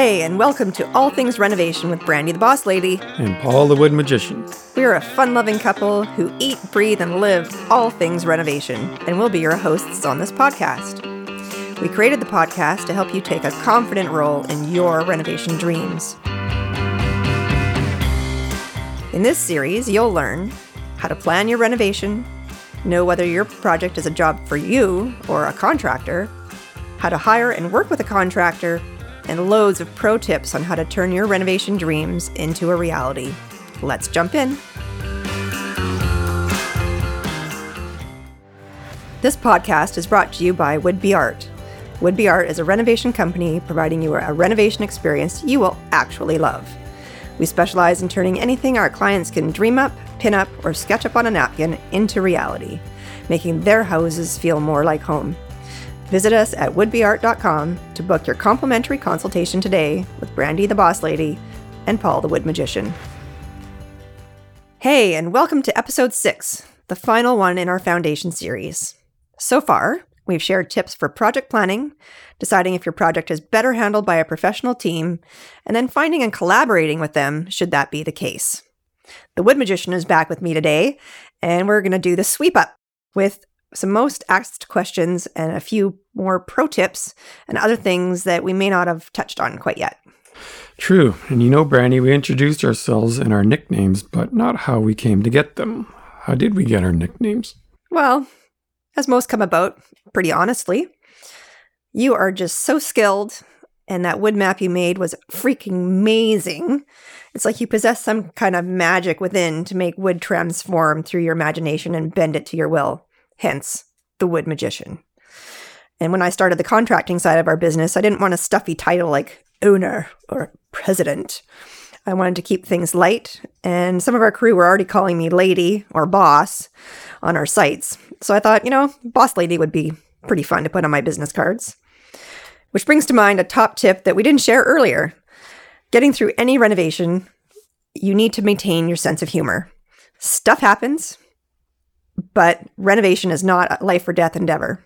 Hey, and welcome to All Things Renovation with Brandy the Boss Lady. And Paul the Wood Magician. We are a fun loving couple who eat, breathe, and live all things renovation, and we'll be your hosts on this podcast. We created the podcast to help you take a confident role in your renovation dreams. In this series, you'll learn how to plan your renovation, know whether your project is a job for you or a contractor, how to hire and work with a contractor, and loads of pro tips on how to turn your renovation dreams into a reality. Let's jump in. This podcast is brought to you by Woodby Art. Woodby Art is a renovation company providing you a renovation experience you will actually love. We specialize in turning anything our clients can dream up, pin up, or sketch up on a napkin into reality, making their houses feel more like home. Visit us at woodbyart.com to book your complimentary consultation today with Brandy the Boss Lady and Paul the Wood Magician. Hey, and welcome to episode six, the final one in our foundation series. So far, we've shared tips for project planning, deciding if your project is better handled by a professional team, and then finding and collaborating with them should that be the case. The Wood Magician is back with me today, and we're going to do the sweep up with some most asked questions and a few more pro tips and other things that we may not have touched on quite yet. True. And you know, Brandy, we introduced ourselves and our nicknames, but not how we came to get them. How did we get our nicknames? Well, as most come about, pretty honestly. You are just so skilled, and that wood map you made was freaking amazing. It's like you possess some kind of magic within to make wood transform through your imagination and bend it to your will hence the wood magician. And when I started the contracting side of our business, I didn't want a stuffy title like owner or president. I wanted to keep things light, and some of our crew were already calling me lady or boss on our sites. So I thought, you know, boss lady would be pretty fun to put on my business cards. Which brings to mind a top tip that we didn't share earlier. Getting through any renovation, you need to maintain your sense of humor. Stuff happens, but renovation is not a life or death endeavor.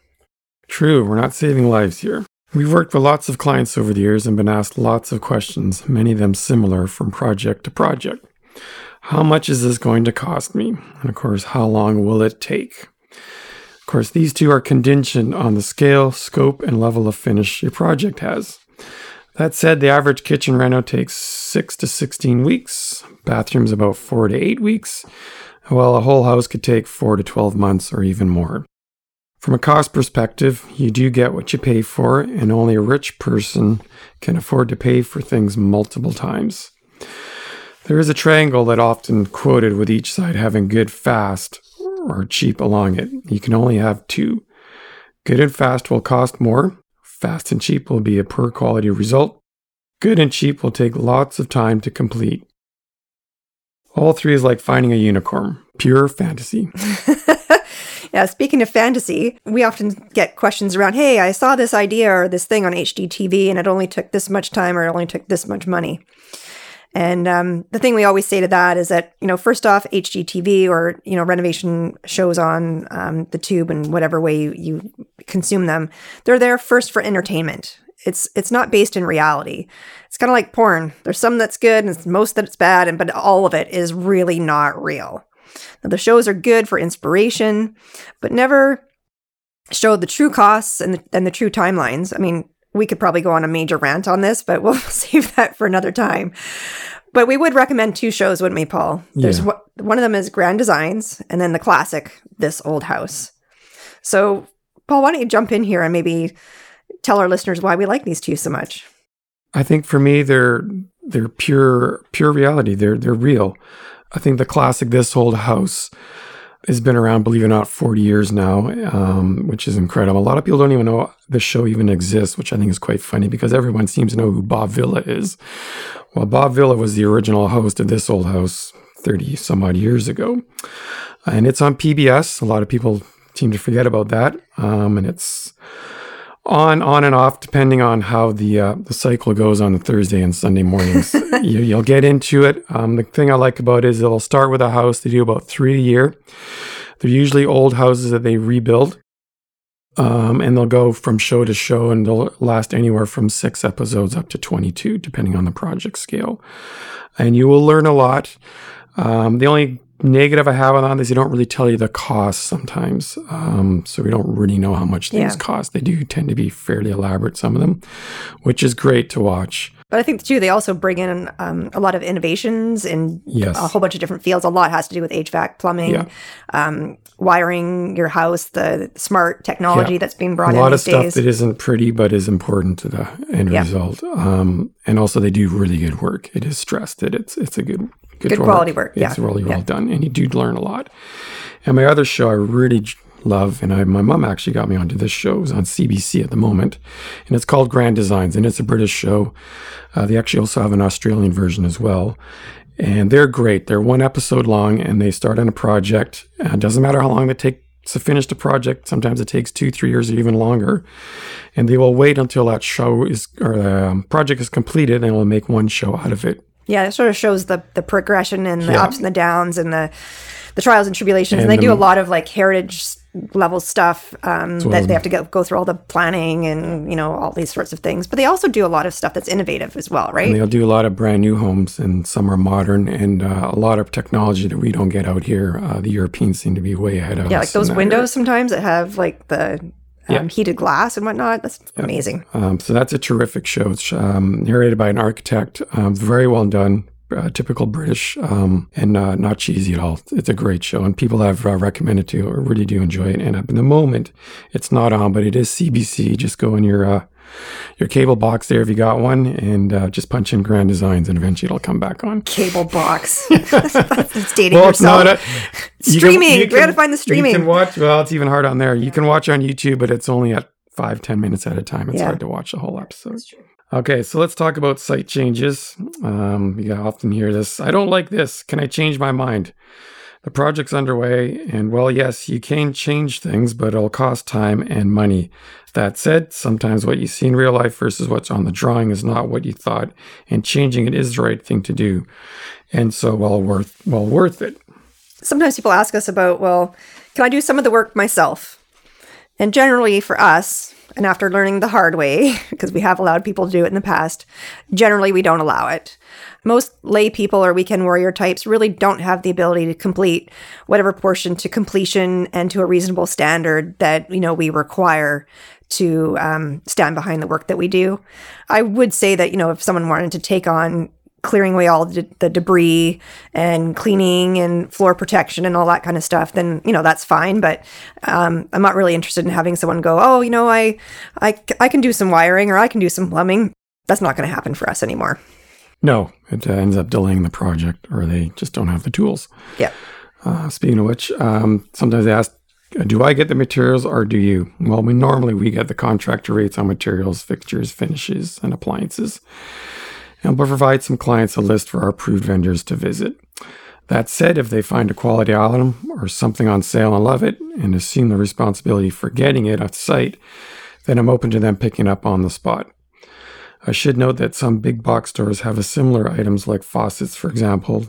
True, we're not saving lives here. We've worked with lots of clients over the years and been asked lots of questions, many of them similar from project to project. How much is this going to cost me? And of course, how long will it take? Of course, these two are contingent on the scale, scope, and level of finish your project has. That said, the average kitchen reno takes 6 to 16 weeks, bathrooms about 4 to 8 weeks, well, a whole house could take 4 to 12 months or even more. From a cost perspective, you do get what you pay for, and only a rich person can afford to pay for things multiple times. There is a triangle that often quoted with each side having good, fast, or cheap along it. You can only have two. Good and fast will cost more. Fast and cheap will be a poor quality result. Good and cheap will take lots of time to complete. All three is like finding a unicorn, pure fantasy. yeah, speaking of fantasy, we often get questions around, hey, I saw this idea or this thing on HGTV and it only took this much time or it only took this much money. And um, the thing we always say to that is that, you know, first off, HGTV or, you know, renovation shows on um, the tube and whatever way you, you consume them, they're there first for entertainment. It's it's not based in reality. It's kind of like porn. There's some that's good and most that it's bad, and but all of it is really not real. Now, the shows are good for inspiration, but never show the true costs and the, and the true timelines. I mean, we could probably go on a major rant on this, but we'll save that for another time. But we would recommend two shows, wouldn't we, Paul? There's yeah. one of them is Grand Designs, and then the classic, This Old House. So, Paul, why don't you jump in here and maybe tell our listeners why we like these two so much. I think for me, they're they're pure pure reality. They're they're real. I think the classic "This Old House" has been around, believe it or not, forty years now, um, which is incredible. A lot of people don't even know the show even exists, which I think is quite funny because everyone seems to know who Bob Vila is. Well, Bob Vila was the original host of "This Old House" thirty some odd years ago, and it's on PBS. A lot of people seem to forget about that, um, and it's on on and off depending on how the uh, the cycle goes on the Thursday and Sunday mornings. you, will get into it. Um, the thing I like about it is it'll start with a house. They do about three a year. They're usually old houses that they rebuild. Um, and they'll go from show to show and they'll last anywhere from six episodes up to 22, depending on the project scale. And you will learn a lot. Um, the only negative I have on this, they don't really tell you the cost sometimes. Um, so we don't really know how much things Yeah. cost. They do tend to be fairly elaborate, some of them, which is great to watch. But I think too, they also bring in um, a lot of innovations in Yes. a whole bunch of different fields. A lot has to do with HVAC, plumbing, Yeah. um, wiring your house, the smart technology Yeah. that's being brought in. a in lot of these stuff days. that isn't pretty but is important to the end Yeah. result. Um, and also they do really good work. It is stressed that it's it's a good good, Good quality work, It's yeah. really well Yeah. done, and you do learn a lot. And my other show I really love, and I, my mom actually got me onto this show. It was on CBC at the moment, and it's called Grand Designs, and it's a British show. Uh, they actually also have an Australian version as well. And they're great. They're one episode long, and they start on a project. Uh, It doesn't matter how long they take to finish the project. Sometimes it takes two, three years, or even longer. And they will wait until that show is or the um, project is completed, and will make one show out of it. Yeah, it sort of shows the the progression and the Yeah. ups and the downs and the the trials and tribulations. And, And they do a lot of like heritage level stuff um, that they have to go, go through all the planning and you know all these sorts of things. But they also do a lot of stuff that's innovative as well, right? And they'll do a lot of brand new homes, and some are modern, and uh, a lot of technology that we don't get out here. Uh, the Europeans seem to be way ahead of yeah, us. Yeah, like those windows sometimes that have like the um, Yeah. heated glass and whatnot. That's amazing. Um, so that's a terrific show. It's um, narrated by an architect. Um, very well done. Uh, typical British um, and uh, not cheesy at all. It's a great show, and people have uh, recommended to or really do enjoy it. And at the moment, it's not on, but it is CBC. Just go in your uh, your cable box there if you got one, and uh, just punch in Grand Designs, and eventually it'll come back on. Cable box. it's dating Well, it's yourself. not a, you Streaming. We can- gotta find the streaming. You can watch. Well, it's even hard on there. You can watch on YouTube, but it's only at five, ten minutes at a time. It's Yeah. hard to watch the whole episode. Okay, so let's talk about site changes. Um, you often hear this. I don't like this. Can I change my mind? The project's underway, and well, yes, you can change things, but it'll cost time and money. That said, sometimes what you see in real life versus what's on the drawing is not what you thought, and changing it is the right thing to do, and so well worth well worth it. Sometimes people ask us about, well, can I do some of the work myself? And generally for us, and after learning the hard way, because we have allowed people to do it in the past, generally we don't allow it. Most lay people or weekend warrior types really don't have the ability to complete whatever portion to completion and to a reasonable standard that you know we require to um, stand behind the work that we do. I would say that you know if someone wanted to take on clearing away all the, the debris and cleaning and floor protection and all that kind of stuff, then you know that's fine. But um, I'm not really interested in having someone go, oh, you know, I, I, I can do some wiring or I can do some plumbing. That's not going to happen for us anymore. No, it uh, ends up delaying the project, or they just don't have the tools. Yeah. Uh, speaking of which, um, sometimes they ask, "Do I get the materials, or do you?" Well, we normally we get the contractor rates on materials, fixtures, finishes, and appliances, and we'll provide some clients a list for our approved vendors to visit. That said, if they find a quality item or something on sale and love it, and assume the responsibility for getting it at site, then I'm open to them picking up on the spot. I should note that some big box stores have a similar items like faucets, for example,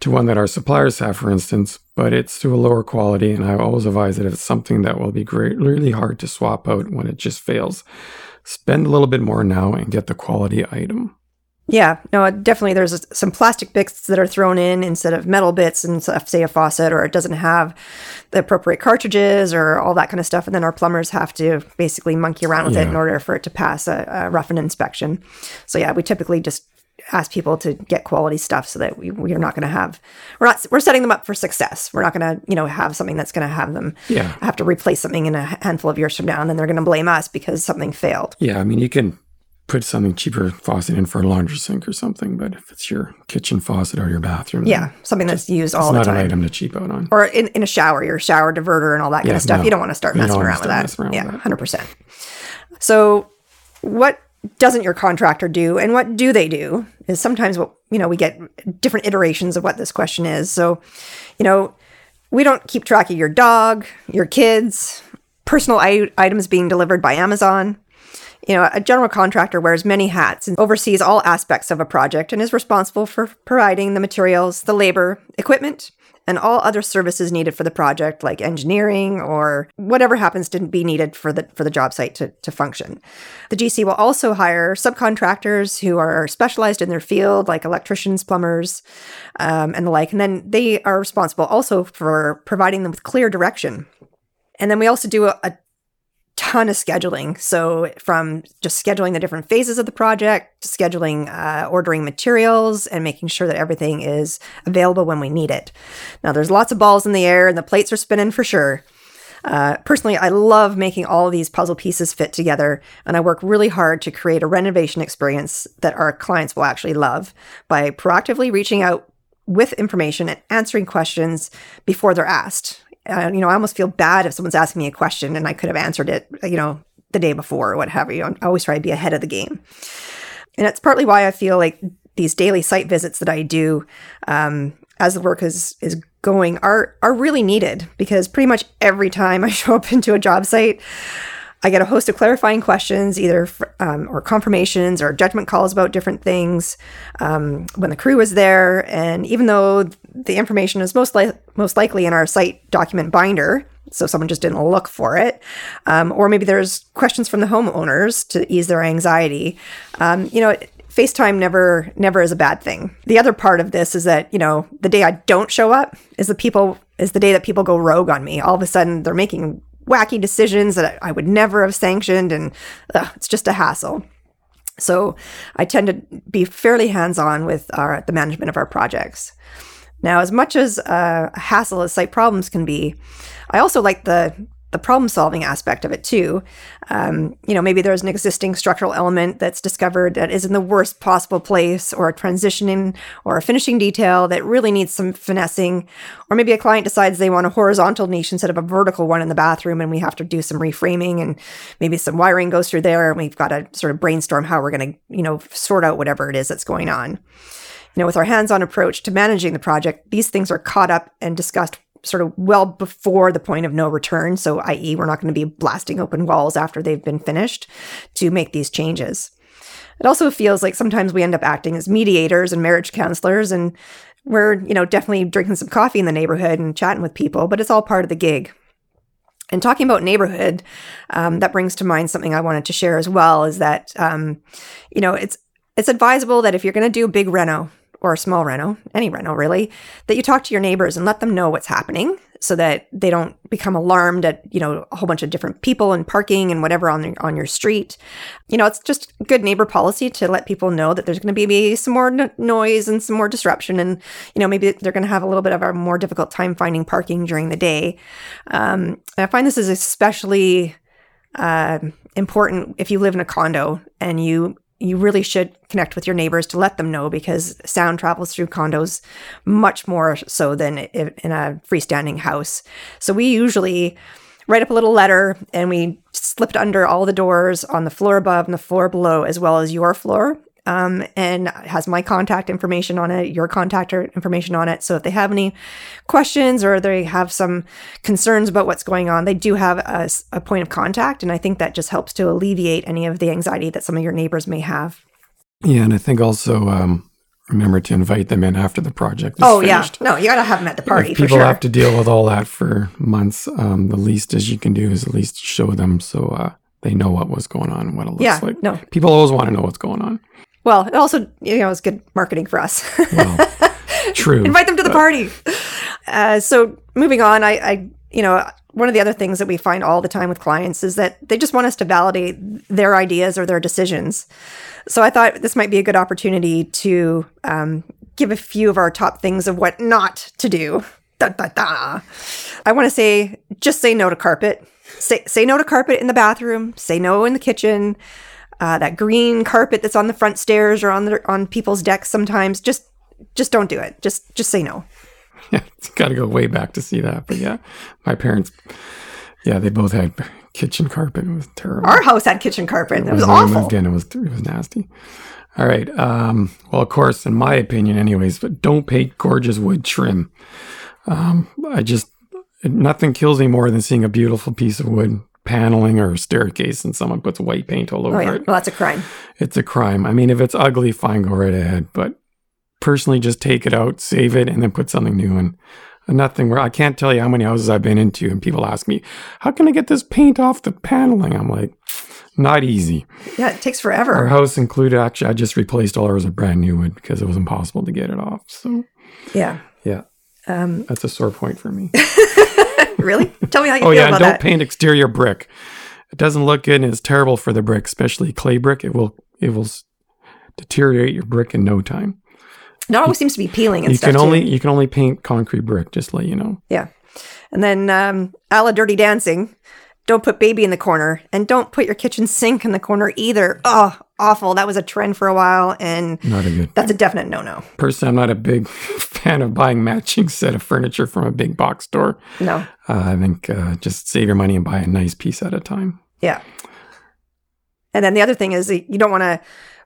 to one that our suppliers have, for instance, but it's to a lower quality. And I always advise that if it's something that will be great, really hard to swap out when it just fails, spend a little bit more now and get the quality item. Yeah, no, definitely. There's some plastic bits that are thrown in instead of metal bits, and say a faucet, or it doesn't have the appropriate cartridges, or all that kind of stuff. And then our plumbers have to basically monkey around with it in order for it to pass a, a rough-in inspection. So yeah, we typically just ask people to get quality stuff so that we, we're not going to have we're not we're setting them up for success. We're not going to you know have something that's going to have them Yeah. have to replace something in a handful of years from now, and then they're going to blame us because something failed. Yeah, I mean, you can put something cheaper faucet in for a laundry sink or something, but if it's your kitchen faucet or your bathroom, Yeah, something that's used all the time. it's not an item to cheap out on. or in, in a shower, your shower diverter and all that kind of stuff. no. You don't want to start messing around with that. around yeah, hundred percent. So, what doesn't your contractor do, and what do they do? Is sometimes what you know we get different iterations of what this question is. So, you know, we don't keep track of your dog, your kids, personal I- items being delivered by Amazon. You know, a general contractor wears many hats and oversees all aspects of a project and is responsible for providing the materials, the labor, equipment, and all other services needed for the project, like engineering or whatever happens to be needed for the for the job site to, to function. The GC will also hire subcontractors who are specialized in their field, like electricians, plumbers, um, and the like. And then they are responsible also for providing them with clear direction. And then we also do a, a ton of scheduling. So, from just scheduling the different phases of the project, scheduling uh, ordering materials, and making sure that everything is available when we need it. Now, there's lots of balls in the air, and the plates are spinning for sure. Uh, personally, I love making all these puzzle pieces fit together, and I work really hard to create a renovation experience that our clients will actually love by proactively reaching out with information and answering questions before they're asked uh, you know, I almost feel bad if someone's asking me a question and I could have answered it, you know, the day before or what have you. I always try to be ahead of the game. And it's partly why I feel like these daily site visits that I do um, as the work is is going are are really needed because pretty much every time I show up into a job site, I get a host of clarifying questions, either um, or confirmations or judgment calls about different things um, when the crew was there. And even though the information is most li- most likely in our site document binder, so someone just didn't look for it, um, or maybe there's questions from the homeowners to ease their anxiety. Um, you know. FaceTime never never is a bad thing. The other part of this is that, you know, the day I don't show up is the people is the day that people go rogue on me. All of a sudden they're making wacky decisions that I would never have sanctioned, and ugh, it's just a hassle. So I tend to be fairly hands on with our, the management of our projects. Now, as much as uh, a hassle as site problems can be, I also like the the problem solving aspect of it too. Um, you know, maybe there's an existing structural element that's discovered that is in the worst possible place, or a transitioning or a finishing detail that really needs some finessing. Or maybe a client decides they want a horizontal niche instead of a vertical one in the bathroom, and we have to do some reframing, and maybe some wiring goes through there, and we've got to sort of brainstorm how we're going to, you know, sort out whatever it is that's going on. You know, with our hands on approach to managing the project, these things are caught up and discussed sort of well before the point of no return. So, i.e., we're not going to be blasting open walls after they've been finished to make these changes. It also feels like sometimes we end up acting as mediators and marriage counselors, and we're, you know, definitely drinking some coffee in the neighborhood and chatting with people, but it's all part of the gig. And talking about neighborhood, um, that brings to mind something I wanted to share as well is that, um, you know, it's it's advisable that if you're going to do big reno, or a small reno, any reno really, that you talk to your neighbors and let them know what's happening so that they don't become alarmed at, you know, a whole bunch of different people and parking and whatever on, the, on your street. You know, it's just good neighbor policy to let people know that there's going to be some more no- noise and some more disruption. And, you know, maybe they're going to have a little bit of a more difficult time finding parking during the day. Um, I find this is especially uh, important if you live in a condo and you you really should connect with your neighbors to let them know because sound travels through condos much more so than in a freestanding house. So we usually write up a little letter and we slip it under all the doors on the floor above and the floor below, as well as your floor um, and has my contact information on it, your contact information on it. So if they have any questions or they have some concerns about what's going on, they do have a, a point of contact. And I think that just helps to alleviate any of the anxiety that some of your neighbors may have. Yeah, and I think also um, remember to invite them in after the project is oh finished. yeah no you gotta have them at the party if people sure. have to deal with all that for months um, the least as you can do is at least show them so uh, they know what was going on and what it looks yeah, like no people always want to know what's going on well, it also, you know, it's good marketing for us. well, true. Invite them to the party. Uh, so moving on, I, I, you know, one of the other things that we find all the time with clients is that they just want us to validate their ideas or their decisions. So I thought this might be a good opportunity to um, give a few of our top things of what not to do. Da, da, da. I want to say just say no to carpet. Say say no to carpet in the bathroom. Say no in the kitchen uh, that green carpet that's on the front stairs or on the on people's decks sometimes just just don't do it. Just just say no. Yeah it's got to go way back to see that but yeah my parents yeah they both had kitchen carpet. It was terrible. Our house had kitchen carpet. It, it was, was awful. moved in it was it was nasty. All right um, well of course in my opinion anyways but don't paint gorgeous wood trim. Um, i just nothing kills me more than seeing a beautiful piece of wood paneling or staircase and someone puts white paint all over oh, yeah. it. Well, that's a crime. It's a crime. I mean, if it's ugly, fine, go right ahead. But personally, just take it out, save it, and then put something new in. Nothing where I can't tell you how many houses I've been into, and people ask me, "How can I get this paint off the paneling?" I'm like, not easy. Yeah, it takes forever. Our house included actually, I just replaced all ours with brand new wood because it was impossible to get it off. So yeah, yeah, um, that's a sore point for me. really? Tell me how you oh feel yeah, about don't that. paint exterior brick. It doesn't look good, and it's terrible for the brick, especially clay brick. It will it will deteriorate your brick in no time. It always seems to be peeling and You stuff can too. only you can only paint concrete brick. Just let you know. Yeah. And then um, a la Dirty Dancing, don't put baby in the corner and don't put your kitchen sink in the corner either. Oh, awful. That was a trend for a while and Not a good. that's a definite no no. Personally, I'm not a big fan of buying matching set of furniture from a big box store. No. Uh, I think uh, just save your money and buy a nice piece at a time. Yeah. And then the other thing is you don't want to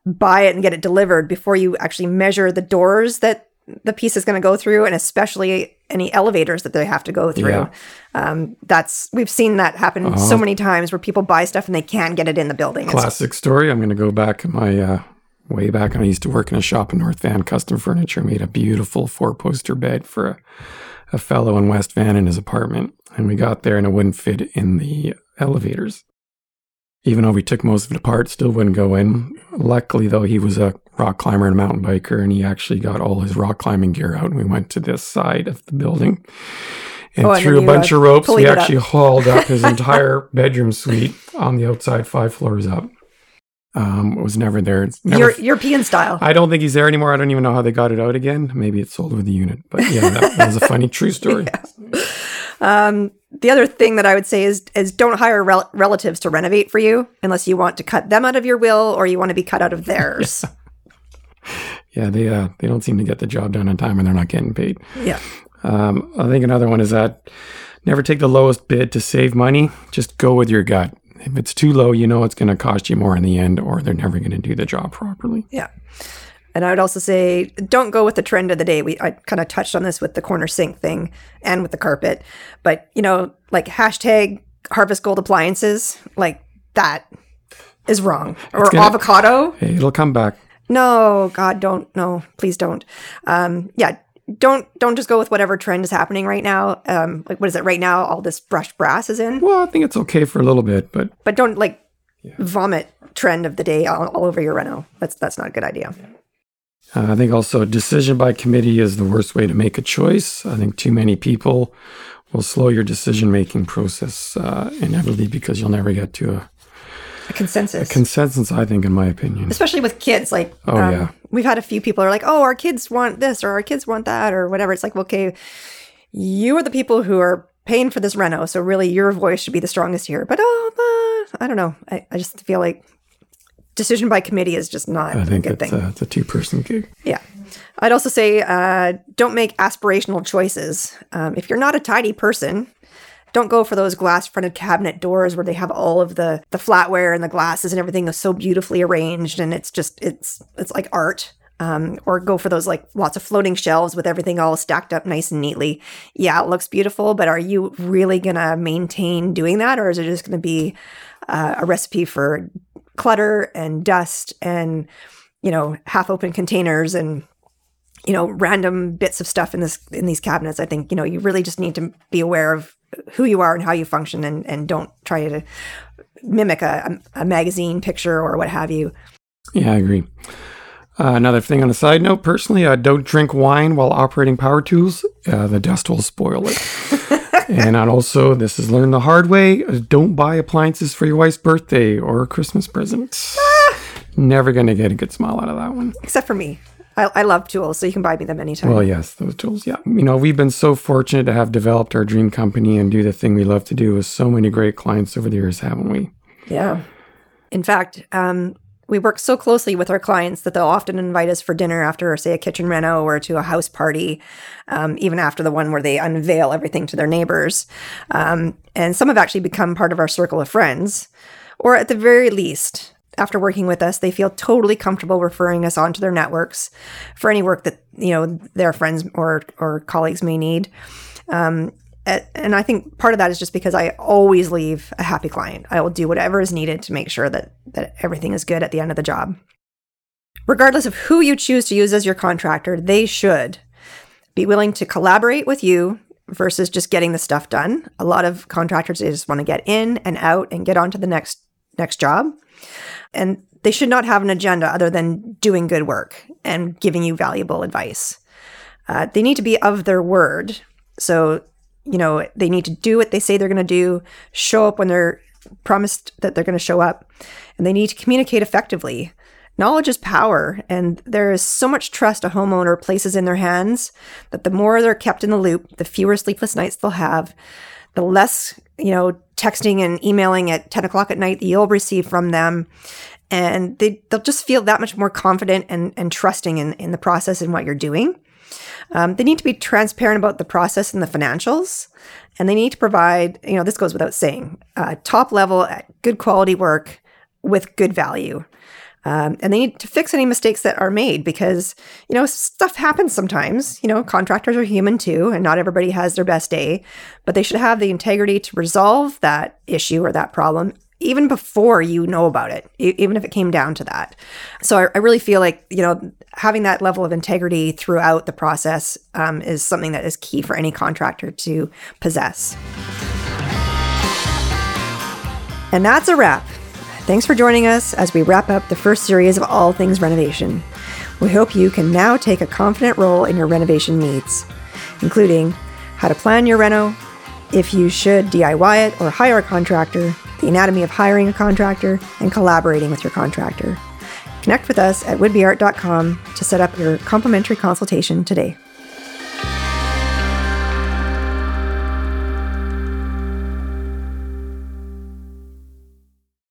buy it and get it delivered before you actually measure the doors that the piece is going to go through and especially any elevators that they have to go through. Yeah. Um, that's we've seen that happen so many times where people buy stuff and they can't get it in the building. It's- Classic story. I'm going to go back my uh, way back. I used to work in a shop in North Van, custom furniture. Made a beautiful four poster bed for a, a fellow in West Van in his apartment, and we got there and it wouldn't fit in the elevators. Even though we took most of it apart, still wouldn't go in. Luckily, though, he was a rock climber and a mountain biker, and he actually got all his rock climbing gear out. And we went to this side of the building. And Oh, and through then a bunch uh, of ropes, we it up. actually hauled up his entire bedroom suite on the outside, five floors up. Um, it was never there. Never, Euro- European style. I don't think he's there anymore. I don't even know how they got it out again. Maybe it sold with the unit. But yeah, that, that was a funny true story. Um, the other thing that I would say is is don't hire rel- relatives to renovate for you unless you want to cut them out of your will or you want to be cut out of theirs. Yeah, they uh, they don't seem to get the job done on time, and they're not getting paid. yeah. Um, I think another one is that never take the lowest bid to save money. Just go with your gut. If it's too low, you know it's going to cost you more in the end, or they're never going to do the job properly. Yeah. And I would also say don't go with the trend of the day. We I kind of touched on this with the corner sink thing and with the carpet. But, you know, like hashtag harvest gold appliances, like that is wrong. Or gonna- avocado. Hey, it'll come back. No, God, don't. No, please don't. Um, yeah, don't don't just go with whatever trend is happening right now. Um, like what is it right now? All this brushed brass is in, Well, I think it's okay for a little bit, but but don't like vomit trend of the day all, all over your reno. That's that's not a good idea. Uh, I think also decision by committee is the worst way to make a choice. I think too many people will slow your decision making process uh, inevitably because you'll never get to a A consensus. consensus. I think, in my opinion. especially with kids like um, Oh, yeah. we've had a few people are like oh our kids want this or our kids want that or whatever it's like okay you are the people who are paying for this reno so really your voice should be the strongest here but oh uh, i don't know I, I just feel like decision by committee is just not I think good it's, thing uh, it's a two person gig. yeah i'd also say uh, don't make aspirational choices um, if you're not a tidy person don't go for those glass fronted cabinet doors where they have all of the the flatware and the glasses and everything is so beautifully arranged and it's just it's it's like art. Um, or go for those like lots of floating shelves with everything all stacked up nice and neatly. Yeah it looks beautiful but are you really gonna maintain doing that or is it just gonna be uh, a recipe for clutter and dust and you know half open containers and you know random bits of stuff in this in these cabinets? I think you know you really just need to be aware of who you are and how you function and and don't try to mimic a, a magazine picture or what have you Yeah, I agree. Uh, another thing on a side note, personally, uh, don't drink wine while operating power tools. Uh, the dust will spoil it. and I'd also, this is learned the hard way. uh, Don't buy appliances for your wife's birthday or a Christmas present. Never going to get a good smile out of that one. except for me I, I love tools so you can buy me them anytime Well, yes, those tools. Yeah. You know, we've been so fortunate to have developed our dream company and do the thing we love to do with so many great clients over the years, haven't we? Yeah. In fact, um, we work so closely with our clients that they'll often invite us for dinner after, say, a kitchen reno or to a house party, um, even after the one where they unveil everything to their neighbors. Um, and some have actually become part of our circle of friends, or at the very least, after working with us, they feel totally comfortable referring us onto their networks for any work that you know their friends or or colleagues may need. Um, and I think part of that is just because I always leave a happy client. I will do whatever is needed to make sure that that everything is good at the end of the job. Regardless of who you choose to use as your contractor, they should be willing to collaborate with you versus just getting the stuff done. A lot of contractors they just want to get in and out and get on to the next next job. And they should not have an agenda other than doing good work and giving you valuable advice. Uh, they need to be of their word. So, you know, they need to do what they say they're going to do, show up when they're promised that they're going to show up, and they need to communicate effectively. Knowledge is power, and there is so much trust a homeowner places in their hands that the more they're kept in the loop, the fewer sleepless nights they'll have, the less, you know, texting and emailing at 10 o'clock at night that you'll receive from them. And they, they'll just feel that much more confident and, and trusting in, in the process and what you're doing. Um, they need to be transparent about the process and the financials. And they need to provide, you know, this goes without saying, uh, top level, good quality work with good value. Um, and they need to fix any mistakes that are made because, you know, stuff happens sometimes. You know, contractors are human too, and not everybody has their best day, but they should have the integrity to resolve that issue or that problem even before you know about it, even if it came down to that. So I, I really feel like, you know, having that level of integrity throughout the process um, is something that is key for any contractor to possess. And that's a wrap. Thanks for joining us as we wrap up the first series of All Things Renovation. We hope you can now take a confident role in your renovation needs, including how to plan your reno, if you should DIY it or hire a contractor, the anatomy of hiring a contractor, and collaborating with your contractor. Connect with us at woodbyart.com to set up your complimentary consultation today.